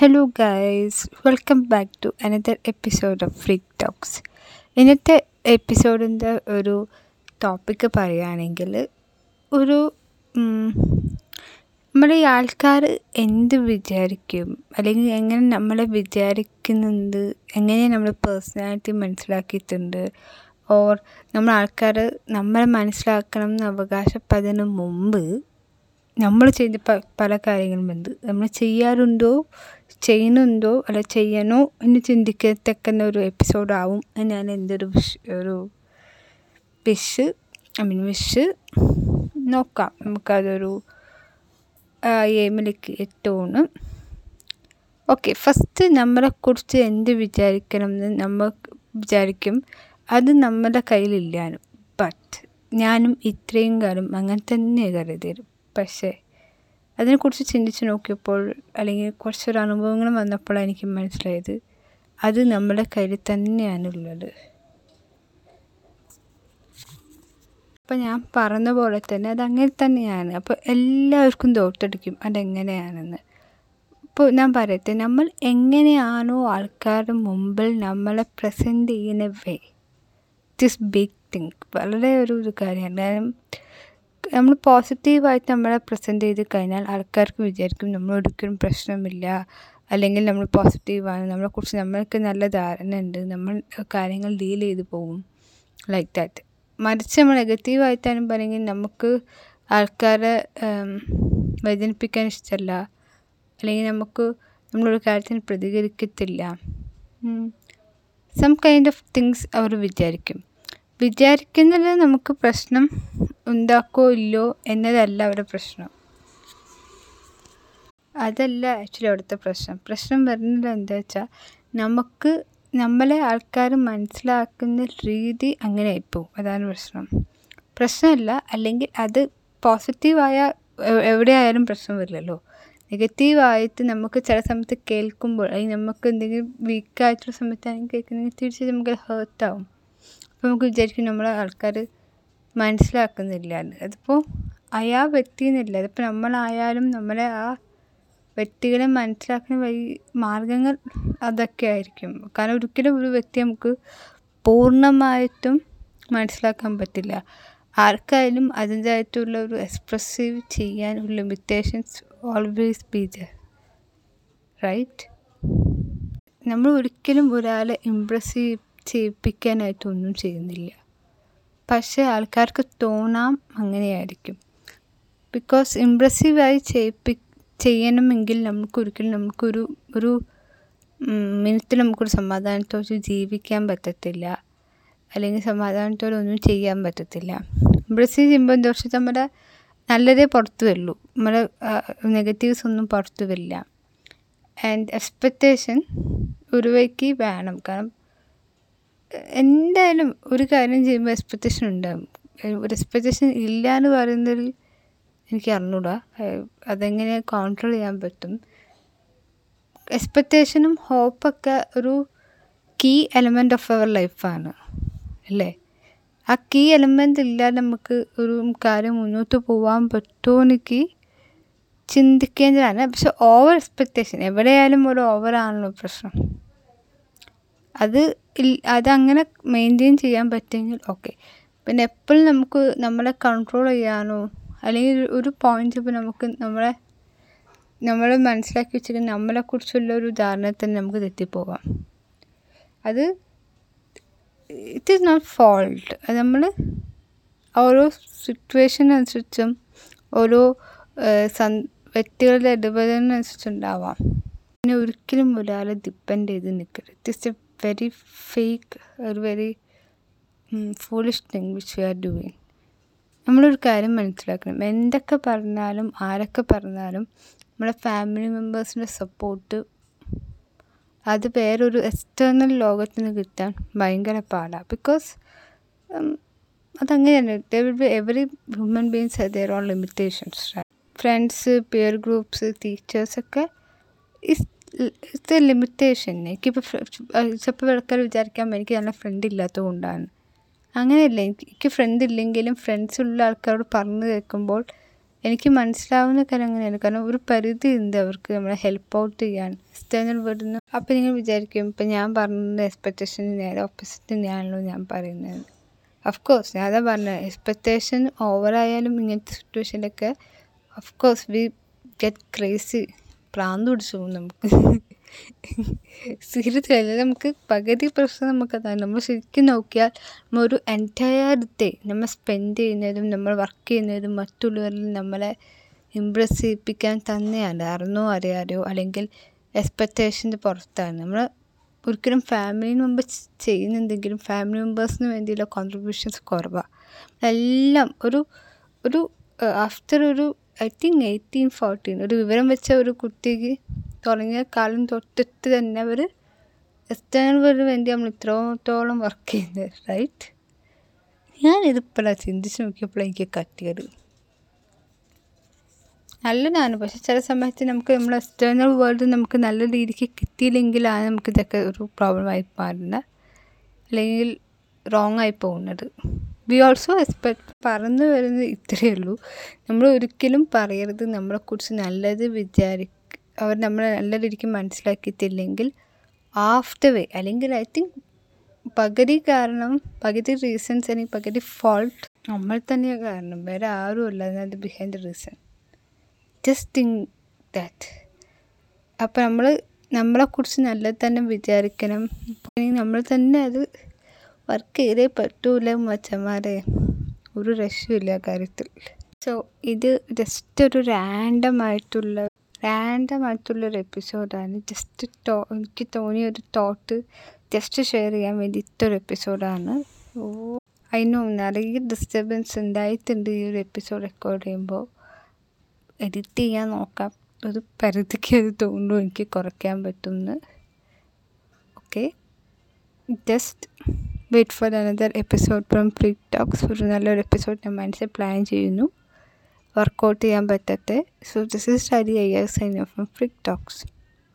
Hello guys welcome back to another episode of free talks ഇന്നത്തെ എപ്പിസോഡിന്റെ ഒരു topic പറയുകയാണെങ്കിൽ ഒരു നമ്മുടെ ഈ ആൾക്കാർ എന്ത് വിചാരിക്കും? അല്ലെങ്കിൽ എങ്ങനെ നമ്മളെ വിചാരിക്കുന്നുണ്ട്? എങ്ങനെ നമ്മുടെ പേഴ്സണാലിറ്റി മനസ്സിലാക്കിയിട്ടുണ്ട്? ഓർ നമ്മൾ ആൾക്കാർ നമ്മളെ മനസ്സിലാക്കണം എന്ന് അവകാശപ്പെടുന്നതിന് മുമ്പ് നമ്മൾ ചെയ്ത പല കാര്യങ്ങളും എന്ത് നമ്മൾ ചെയ്യാറുണ്ടോ ചെയ്യുന്നുണ്ടോ അല്ല ചെയ്യണോ എന്ന് ചിന്തിക്കത്തക്കുന്ന ഒരു എപ്പിസോഡാവും ഞാൻ എന്റെ ഒരു വിഷ് ഒരു വിഷ് ഐ മീൻ വിഷ് നോക്കാം. നമുക്കതൊരു എയിമിലേക്ക് എത്തുമെന്ന് ഓക്കെ ഫസ്റ്റ് നമ്മളെക്കുറിച്ച് എന്ത് വിചാരിക്കണം എന്ന് നമ്മൾ വിചാരിക്കും. അത് നമ്മുടെ കയ്യിലില്ലാനും ബട്ട് ഞാനും ഇത്രയും കാലം അങ്ങനെ തന്നെ കരുതിയിരുന്നു. പക്ഷേ അതിനെക്കുറിച്ച് ചിന്തിച്ച് നോക്കിയപ്പോൾ അല്ലെങ്കിൽ കുറച്ചൊരു അനുഭവങ്ങൾ വന്നപ്പോഴാണ് എനിക്ക് മനസ്സിലായത്. അത് നമ്മുടെ കയ്യിൽ തന്നെയാണുള്ളത് അപ്പോൾ ഞാൻ പറഞ്ഞ പോലെ തന്നെ അത് തന്നെയാണ്. അപ്പോൾ എല്ലാവർക്കും തോട്ടടിക്കും അതെങ്ങനെയാണെന്ന്. ഇപ്പോൾ ഞാൻ പറയട്ടെ നമ്മൾ എങ്ങനെയാണോ ആൾക്കാരുടെ മുമ്പിൽ നമ്മളെ പ്രസന്റ് ചെയ്യുന്ന way it this big thing വളരെ ഒരു ഒരു കാര്യമാണ്. കാരണം നമ്മൾ പോസിറ്റീവായിട്ട് നമ്മളെ പ്രസന്റ് ചെയ്ത് കഴിഞ്ഞാൽ ആൾക്കാർക്ക് വിചാരിക്കും നമ്മൾ ഒരിക്കലും പ്രശ്നമില്ല. അല്ലെങ്കിൽ നമ്മൾ പോസിറ്റീവാണ് നമ്മളെക്കുറിച്ച് നമ്മൾക്ക് നല്ല ധാരണ ഉണ്ട്. നമ്മൾ കാര്യങ്ങൾ ഡീൽ ചെയ്ത് പോകും ലൈക്ക് ദാറ്റ് മറിച്ച് നമ്മൾ നെഗറ്റീവായിട്ടാണ് പറയുമെങ്കിൽ നമുക്ക് ആൾക്കാരെ വേദനിപ്പിക്കാൻ ഇഷ്ടമല്ല. അല്ലെങ്കിൽ നമുക്ക് നമ്മളൊരു കാര്യത്തിന് പ്രതികരിക്കത്തില്ല. സം കൈൻഡ് ഓഫ് തിങ്സ് അവർ വിചാരിക്കും. വിചാരിക്കുന്നത് നമുക്ക് പ്രശ്നം ഉണ്ടാക്കോ ഇല്ലയോ എന്നതല്ല അവരുടെ പ്രശ്നം. അതല്ല ആക്ച്വലി അവിടുത്തെ പ്രശ്നം. പ്രശ്നം വരുന്നത് എന്താ വെച്ചാൽ നമുക്ക് നമ്മളെ ആൾക്കാർ മനസ്സിലാക്കുന്ന രീതി അങ്ങനെ ആയിപ്പോവും അതാണ് പ്രശ്നം. പ്രശ്നമല്ല അല്ലെങ്കിൽ അത് പോസിറ്റീവായ എവിടെയായാലും പ്രശ്നം വരില്ലല്ലോ. നെഗറ്റീവായിട്ട് നമുക്ക് ചില സമയത്ത് കേൾക്കുമ്പോൾ അല്ലെങ്കിൽ നമുക്ക് എന്തെങ്കിലും വീക്കായിട്ടുള്ള സമയത്താണെങ്കിൽ കേൾക്കുന്നെങ്കിൽ തിരിച്ച് നമുക്ക് ഹേർട്ടാവും അപ്പോൾ നമുക്ക് വിചാരിക്കും നമ്മളെ ആൾക്കാർ മനസ്സിലാക്കുന്നില്ല. അതിപ്പോൾ അയാ വ്യക്തി എന്നില്ല അതിപ്പോൾ നമ്മളായാലും നമ്മളെ ആ വ്യക്തികളെ മനസ്സിലാക്കുന്ന വഴി മാർഗങ്ങൾ അതൊക്കെ ആയിരിക്കും കാരണം ഒരിക്കലും ഒരു വ്യക്തി നമുക്ക് പൂർണമായിട്ടും മനസ്സിലാക്കാൻ പറ്റില്ല. ആർക്കായാലും അതിന്റെതായിട്ടുള്ള ഒരു എക്സ്പ്രസീവ് ചെയ്യാൻ ഒരു limitations always be there right നമ്മൾ ഒരിക്കലും ഒരാളെ ഇമ്പ്രസ് ചെയ്യിപ്പിക്കാനായിട്ടൊന്നും ചെയ്യുന്നില്ല. പക്ഷേ ആൾക്കാർക്ക് തോന്നാം അങ്ങനെയായിരിക്കും. ബിക്കോസ് ഇമ്പ്രസീവായി ചെയ്യിപ്പി ചെയ്യണമെങ്കിൽ നമുക്കൊരിക്കലും നമുക്കൊരു ഒരു മിനിറ്റിൽ നമുക്കൊരു സമാധാനത്തോടെ ജീവിക്കാൻ പറ്റത്തില്ല. അല്ലെങ്കിൽ സമാധാനത്തോടെ ഒന്നും ചെയ്യാൻ പറ്റത്തില്ല. ഇമ്പ്രസീവ് ചെയ്യുമ്പോൾ എന്താ പക്ഷേ നമ്മുടെ നല്ലതേ പുറത്തു വരുള്ളൂ നമ്മുടെ നെഗറ്റീവ്സ് ഒന്നും പുറത്തു വരില്ല ആൻഡ് എക്സ്പെക്റ്റേഷൻ ഒരു വഴിക്ക് വേണം. കാരണം എന്തായാലും ഒരു കാര്യം ചെയ്യുമ്പോൾ എക്സ്പെക്റ്റേഷൻ ഉണ്ടാകും ഒരു എക്സ്പെക്റ്റേഷൻ ഇല്ല എന്ന് പറയുന്നതിൽ എനിക്ക് അറിഞ്ഞൂടാ. അതെങ്ങനെ കോൺട്രോൾ ചെയ്യാൻ പറ്റും? എക്സ്പെക്റ്റേഷനും ഹോപ്പൊക്കെ ഒരു കീ എലമെന്റ് ഓഫ് അവർ ലൈഫാണ് അല്ലേ? ആ കീ എലമെന്റ് ഇല്ലാതെ നമുക്ക് ഒരു കാര്യം മുന്നോട്ട് പോകാൻ പറ്റുമോ എനിക്ക് ചിന്തിക്കേണ്ടതാണ്. പക്ഷെ ഓവർ എക്സ്പെക്റ്റേഷൻ എവിടെയായാലും ഒരു ഓവറാണല്ലോ പ്രശ്നം. അത് അതങ്ങനെ മെയിന്റെയിൻ ചെയ്യാൻ പറ്റുമെങ്കിൽ ഓക്കെ പിന്നെ എപ്പോഴും നമുക്ക് നമ്മളെ കൺട്രോൾ ചെയ്യാനോ അല്ലെങ്കിൽ ഒരു പോയിന്റ് ഇപ്പോൾ നമുക്ക് നമ്മളെ നമ്മൾ മനസ്സിലാക്കി വെച്ചിട്ട് നമ്മളെക്കുറിച്ചുള്ള ഒരു ധാരണ തന്നെ നമുക്ക് തെറ്റിപ്പോകാം. അത് ഇറ്റ് ഈസ് നോട്ട് ഫോൾട്ട് അത് നമ്മൾ ഓരോ സിറ്റുവേഷൻ സിറ്റുവേഷനനുസരിച്ചും ഓരോ സന് വ്യക്തികളുടെ ഇടപെടലിനനുസരിച്ചുണ്ടാവാം പിന്നെ ഒരിക്കലും ഒരാളെ ഡിപ്പെൻഡ് ചെയ്ത് നിൽക്കരുത്. It is a very fake ഒരു very foolish thing which we are doing നമ്മളൊരു കാര്യം മനസ്സിലാക്കണം. എന്തൊക്കെ പറഞ്ഞാലും ആരൊക്കെ പറഞ്ഞാലും നമ്മുടെ ഫാമിലി മെമ്പേഴ്സിന്റെ സപ്പോർട്ട് അത് വേറൊരു എക്സ്റ്റേണൽ ലോകത്തിന് കിട്ടാൻ ഭയങ്കര പാടാണ് ബിക്കോസ് അതങ്ങനെയാണ് every human beings their own limitations friends peer groups ടീച്ചേഴ്സൊക്കെ a limitation എനിക്കിപ്പോൾ ചിലപ്പോൾ ആൾക്കാർ വിചാരിക്കാം എനിക്ക് നല്ല ഫ്രണ്ട് ഇല്ലാത്തത് കൊണ്ടാണ് അങ്ങനെയല്ല എനിക്ക് ഫ്രണ്ട് ഇല്ലെങ്കിലും ഫ്രണ്ട്സ് ഉള്ള ആൾക്കാരോട് പറഞ്ഞു കേൾക്കുമ്പോൾ എനിക്ക് മനസ്സിലാവുന്ന കാര്യം അങ്ങനെയാണ്. കാരണം ഒരു പരിധി ഉണ്ട് അവർക്ക് നമ്മളെ ഹെൽപ്പ് ഔട്ട് ചെയ്യാൻ. എക്സ്റ്റേണൽ വേർഡിൽ നിന്ന് അപ്പോൾ നിങ്ങൾ വിചാരിക്കും ഇപ്പം ഞാൻ പറഞ്ഞ എക്സ്പെക്റ്റേഷൻ നേരെ ഓപ്പോസിറ്റ് തന്നെയാണല്ലോ ഞാൻ പറയുന്നത്. ഓഫ് കോഴ്സ് ഞാൻ അതാ പറഞ്ഞത് എക്സ്പെക്റ്റേഷൻ ഓവറായാലും ഇങ്ങനത്തെ സിറ്റുവേഷനിലൊക്കെ of course we get crazy പ്രാന്ത് പിടിച്ചു പോകും നമുക്ക്. സീരിയസ് നമുക്ക് പകുതി പ്രശ്നം നമുക്കതാണ്. നമ്മൾ ശരിക്കും നോക്കിയാൽ നമ്മൾ ഒരു എന്റയർ ഡേ നമ്മൾ സ്പെൻഡ് ചെയ്യുന്നതും നമ്മൾ വർക്ക് ചെയ്യുന്നതും മറ്റുള്ളവരിൽ നമ്മളെ ഇമ്പ്രസ് ചെയ്യിപ്പിക്കാൻ തന്നെയാണ്. അറിഞ്ഞോ അറിയാതെയോ അല്ലെങ്കിൽ എക്സ്പെക്റ്റേഷന്റെ പുറത്താണ്. നമ്മൾ ഒരിക്കലും ഫാമിലിന് മുമ്പ് ചെയ്യുന്നുണ്ടെങ്കിലും ഫാമിലി മെമ്പേഴ്സിന് വേണ്ടിയുള്ള കോൺട്രിബ്യൂഷൻസ് കുറവാണ് എല്ലാം ഒരു ഒരു ആഫ്റ്റർ ഒരു ഐ തിങ്ക് എയ്റ്റീൻ ഫോർട്ടീൻ ഒരു വിവരം വെച്ച ഒരു കുട്ടിക്ക് തുടങ്ങിയ കാലം തൊട്ടിട്ട് തന്നെ അവർ എക്സ്റ്റേണൽ വേർഡിന് വേണ്ടി നമ്മൾ ഇത്രത്തോളം വർക്ക് ചെയ്യുന്നത് റൈറ്റ് ഞാനിതിപ്പോഴാണ് ചിന്തിച്ച് നോക്കിയപ്പോഴാണ് എനിക്ക് കട്ടിയത്. നല്ലതാണ്. പക്ഷെ ചില സമയത്ത് നമുക്ക് നമ്മൾ എക്സ്റ്റേണൽ വേൾഡ് നമുക്ക് നല്ല രീതിക്ക് കിട്ടിയില്ലെങ്കിലാണ് നമുക്ക് ഇതൊക്കെ ഒരു പ്രോബ്ലം ആയി മാറുന്നത് അല്ലെങ്കിൽ റോങ് ആയി പോകുന്നത്. വി ഓൾസോ എക്സ്പെക്ട് പറന്ന് വരുന്നത് ഇത്രയേ ഉള്ളൂ. നമ്മൾ ഒരിക്കലും പറയരുത്. നമ്മളെക്കുറിച്ച് നല്ലത് വിചാരി അവർ നമ്മളെ നല്ല രീതിക്ക് മനസ്സിലാക്കിയിട്ടില്ലെങ്കിൽ ആഫ്റ്റർ വേ അല്ലെങ്കിൽ ഐ തിങ്ക് പകുതി കാരണം പകുതി റീസൺസ് അല്ലെങ്കിൽ പകുതി ഫോൾട്ട് നമ്മൾ തന്നെയാണ് കാരണം. വേറെ ആരും അല്ല. അതിനകത്ത് behind the reason just think that അപ്പോൾ നമ്മൾ നമ്മളെക്കുറിച്ച് നല്ലത് തന്നെ വിചാരിക്കണം. നമ്മൾ തന്നെ അത് വർക്ക് ചെയ്തേ പറ്റൂല മച്ചന്മാരെ ഒരു രക്ഷയില്ല കാര്യത്തിൽ. സോ ഇത് ജസ്റ്റ് ഒരു റാൻഡം ആയിട്ടുള്ള റാൻഡം ആയിട്ടുള്ളൊരു എപ്പിസോഡാണ് ജസ്റ്റ് ടോ എനിക്ക് തോന്നിയ ഒരു തോട്ട് ജസ്റ്റ് ഷെയർ ചെയ്യാൻ വേണ്ടിയിട്ടൊരു എപ്പിസോഡാണ് ഓ അതിനോ നിറയെ ഡിസ്റ്റർബൻസ് ഉണ്ടായിട്ടുണ്ട് ഈ ഒരു എപ്പിസോഡ് റെക്കോർഡ് ചെയ്യുമ്പോൾ. എഡിറ്റ് ചെയ്യാൻ നോക്കാം. ഒരു പരിധിക്ക് അത് തോന്നുന്നു എനിക്ക് കുറയ്ക്കാൻ പറ്റുമെന്ന്. Okay just wait for another episode from free talks ഒരു നല്ലൊരു എപ്പിസോഡ് ഞാൻ മനസ്സിൽ പ്ലാൻ ചെയ്യുന്നു. വർക്കൗട്ട് ചെയ്യാൻ പറ്റത്തെ so this is study I sign off free talks